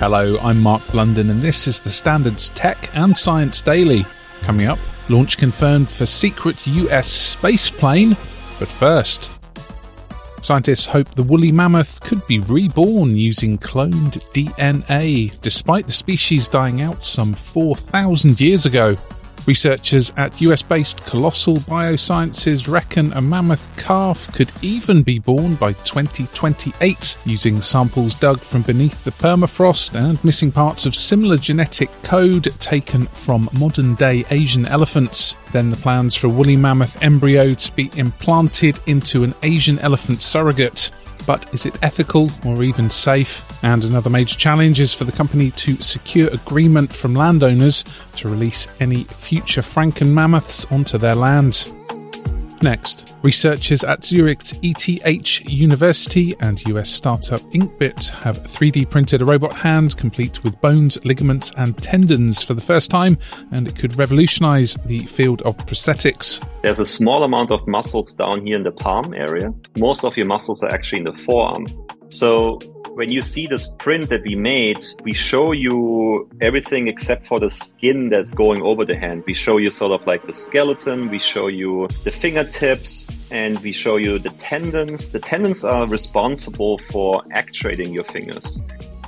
Hello, I'm Mark Blunden and this is the Standards Tech and Science Daily. Coming up, launch confirmed for secret US space plane, but first, Scientists hope the woolly mammoth could be reborn using cloned DNA, despite the species dying out some 4,000 years ago. Researchers at US based Colossal Biosciences reckon a mammoth calf could even be born by 2028 using samples dug from beneath the permafrost and missing parts of similar genetic code taken from modern day Asian elephants. Then the plans for woolly mammoth embryo to be implanted into an Asian elephant surrogate. But is it ethical or even safe? And another major challenge is for the company to secure agreement from landowners to release any future Franken mammoths onto their land. Next, researchers at Zurich's ETH University and US startup Inkbit have 3D printed a robot hand complete with bones, ligaments, and tendons for the first time, and it could revolutionize the field of prosthetics. There's a small amount of muscles down here in the palm area. Most of your muscles are actually in the forearm. So when you see this print that we made, we show you everything except for the skin that's going over the hand. We show you sort of like the skeleton, we show you the fingertips, and we show you the tendons. The tendons are responsible for actuating your fingers.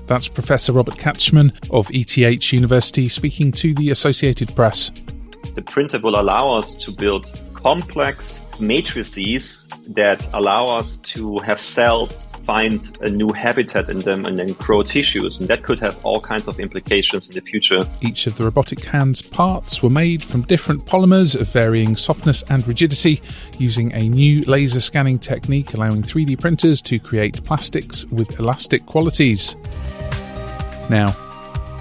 That's Professor Robert Katzschmann of ETH University speaking to the Associated Press. The printer will allow us to build complex matrices that allow us to have cells find a new habitat in them and then grow tissues. And that could have all kinds of implications in the future. Each of the robotic hand's parts were made from different polymers of varying softness and rigidity using a new laser scanning technique allowing 3D printers to create plastics with elastic qualities. Now,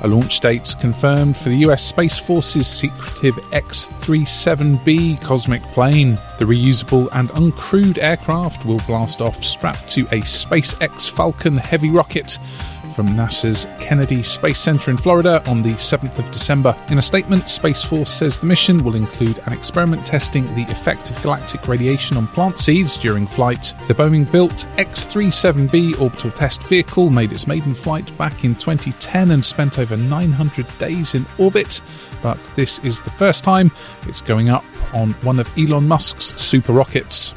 a launch date's confirmed for the US Space Force's secretive X 37B cosmic plane. The reusable and uncrewed aircraft will blast off strapped to a SpaceX Falcon heavy rocket from NASA's Kennedy Space Center in Florida on the 7th of December. In a statement, Space Force says the mission will include an experiment testing the effect of galactic radiation on plant seeds during flight. The Boeing built X 37B orbital test vehicle made its maiden flight back in 2010 and spent over 900 days in orbit, but this is the first time it's going up on one of Elon Musk's super rockets.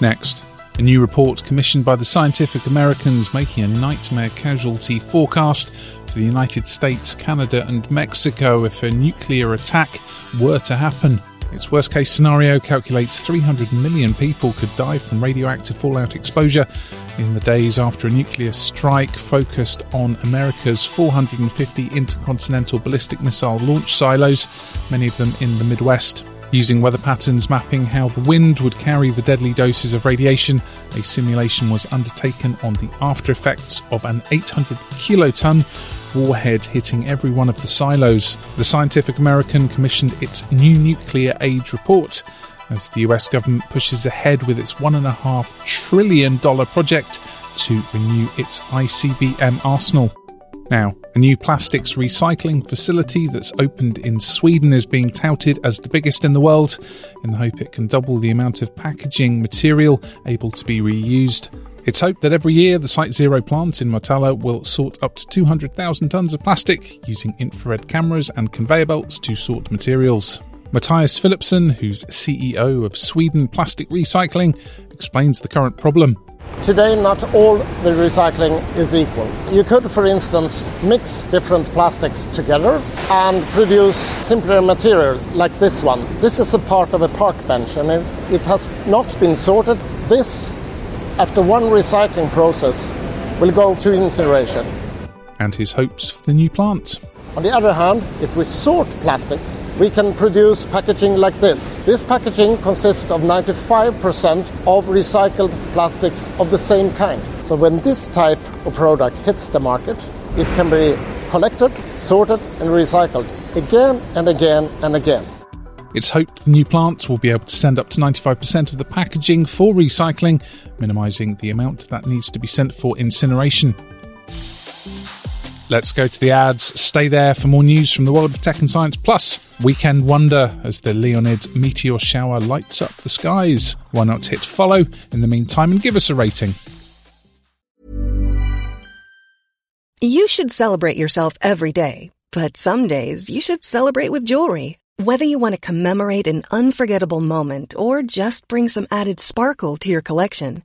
Next, a new report commissioned by the Scientific Americans making a nightmare casualty forecast for the United States, Canada, and Mexico if a nuclear attack were to happen. Its worst case scenario calculates 300 million people could die from radioactive fallout exposure in the days after a nuclear strike focused on America's 450 intercontinental ballistic missile launch silos, many of them in the Midwest. Using weather patterns mapping how the wind would carry the deadly doses of radiation, a simulation was undertaken on the after effects of an 800 kiloton warhead hitting every one of the silos. The Scientific American commissioned its new nuclear age report as the US government pushes ahead with its $1.5 trillion project to renew its ICBM arsenal. Now, a new plastics recycling facility that's opened in Sweden is being touted as the biggest in the world in the hope it can double the amount of packaging material able to be reused. It's hoped that every year the Site Zero plant in Motala will sort up to 200,000 tonnes of plastic using infrared cameras and conveyor belts to sort materials. Mattias Philipsson, who's CEO of Sweden Plastic Recycling, explains the current problem. Today, not all the recycling is equal. You could, for instance, mix different plastics together and produce simpler material like this one. This is a part of a park bench and it, it has not been sorted. This, after one recycling process, will go to incineration. And his hopes for the new plant. On the other hand, if we sort plastics, we can produce packaging like this. This packaging consists of 95% of recycled plastics of the same kind. So when this type of product hits the market, it can be collected, sorted, and recycled again and again and again. It's hoped the new plants will be able to send up to 95% of the packaging for recycling, minimising the amount that needs to be sent for incineration. Let's go to the ads. Stay there for more news from the world of tech and science. Plus, weekend wonder as the Leonid meteor shower lights up the skies. Why not hit follow in the meantime and give us a rating? You should celebrate yourself every day, but some days you should celebrate with jewelry. Whether you want to commemorate an unforgettable moment or just bring some added sparkle to your collection,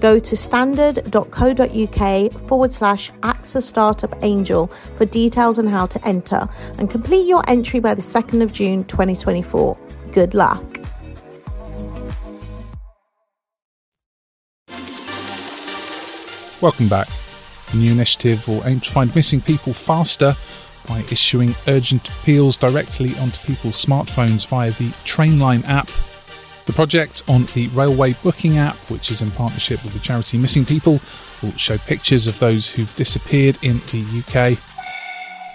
go to standard.co.uk forward slash AXA Startup Angel for details on how to enter and complete your entry by the 2nd of June 2024. Good luck. Welcome back. The new initiative will aim to find missing people faster by issuing urgent appeals directly onto people's smartphones via the Trainline app the project on the Railway Booking app, which is in partnership with the charity Missing People, will show pictures of those who've disappeared in the UK.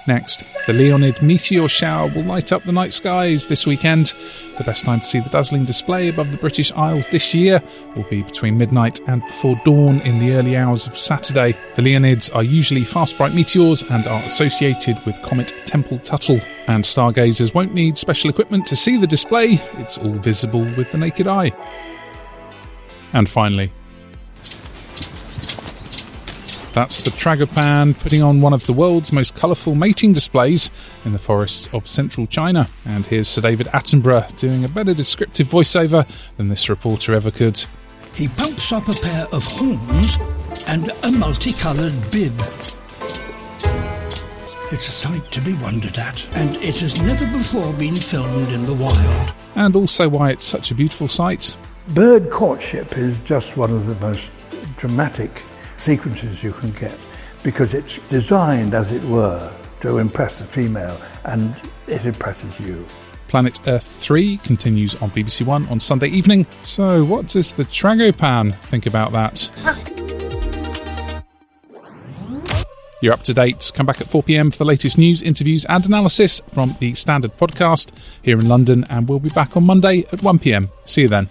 Next, the Leonid meteor shower will light up the night skies this weekend. The best time to see the dazzling display above the British Isles this year will be between midnight and before dawn in the early hours of Saturday. The Leonids are usually fast bright meteors and are associated with comet Tempel-Tuttle. And stargazers won't need special equipment to see the display, it's all visible with the naked eye. And finally, that's the Tragopan putting on one of the world's most colourful mating displays in the forests of central China. And here's Sir David Attenborough doing a better descriptive voiceover than this reporter ever could. He pumps up a pair of horns and a multicoloured bib. It's a sight to be wondered at, and it has never before been filmed in the wild. And also why it's such a beautiful sight. Bird courtship is just one of the most dramatic sequences you can get because it's designed, as it were, to impress the female and it impresses you. Planet Earth 3 continues on BBC One on Sunday evening. So, what does the Tragopan think about that? You're up to date. Come back at 4 pm for the latest news, interviews, and analysis from the Standard Podcast here in London, and we'll be back on Monday at 1 pm. See you then.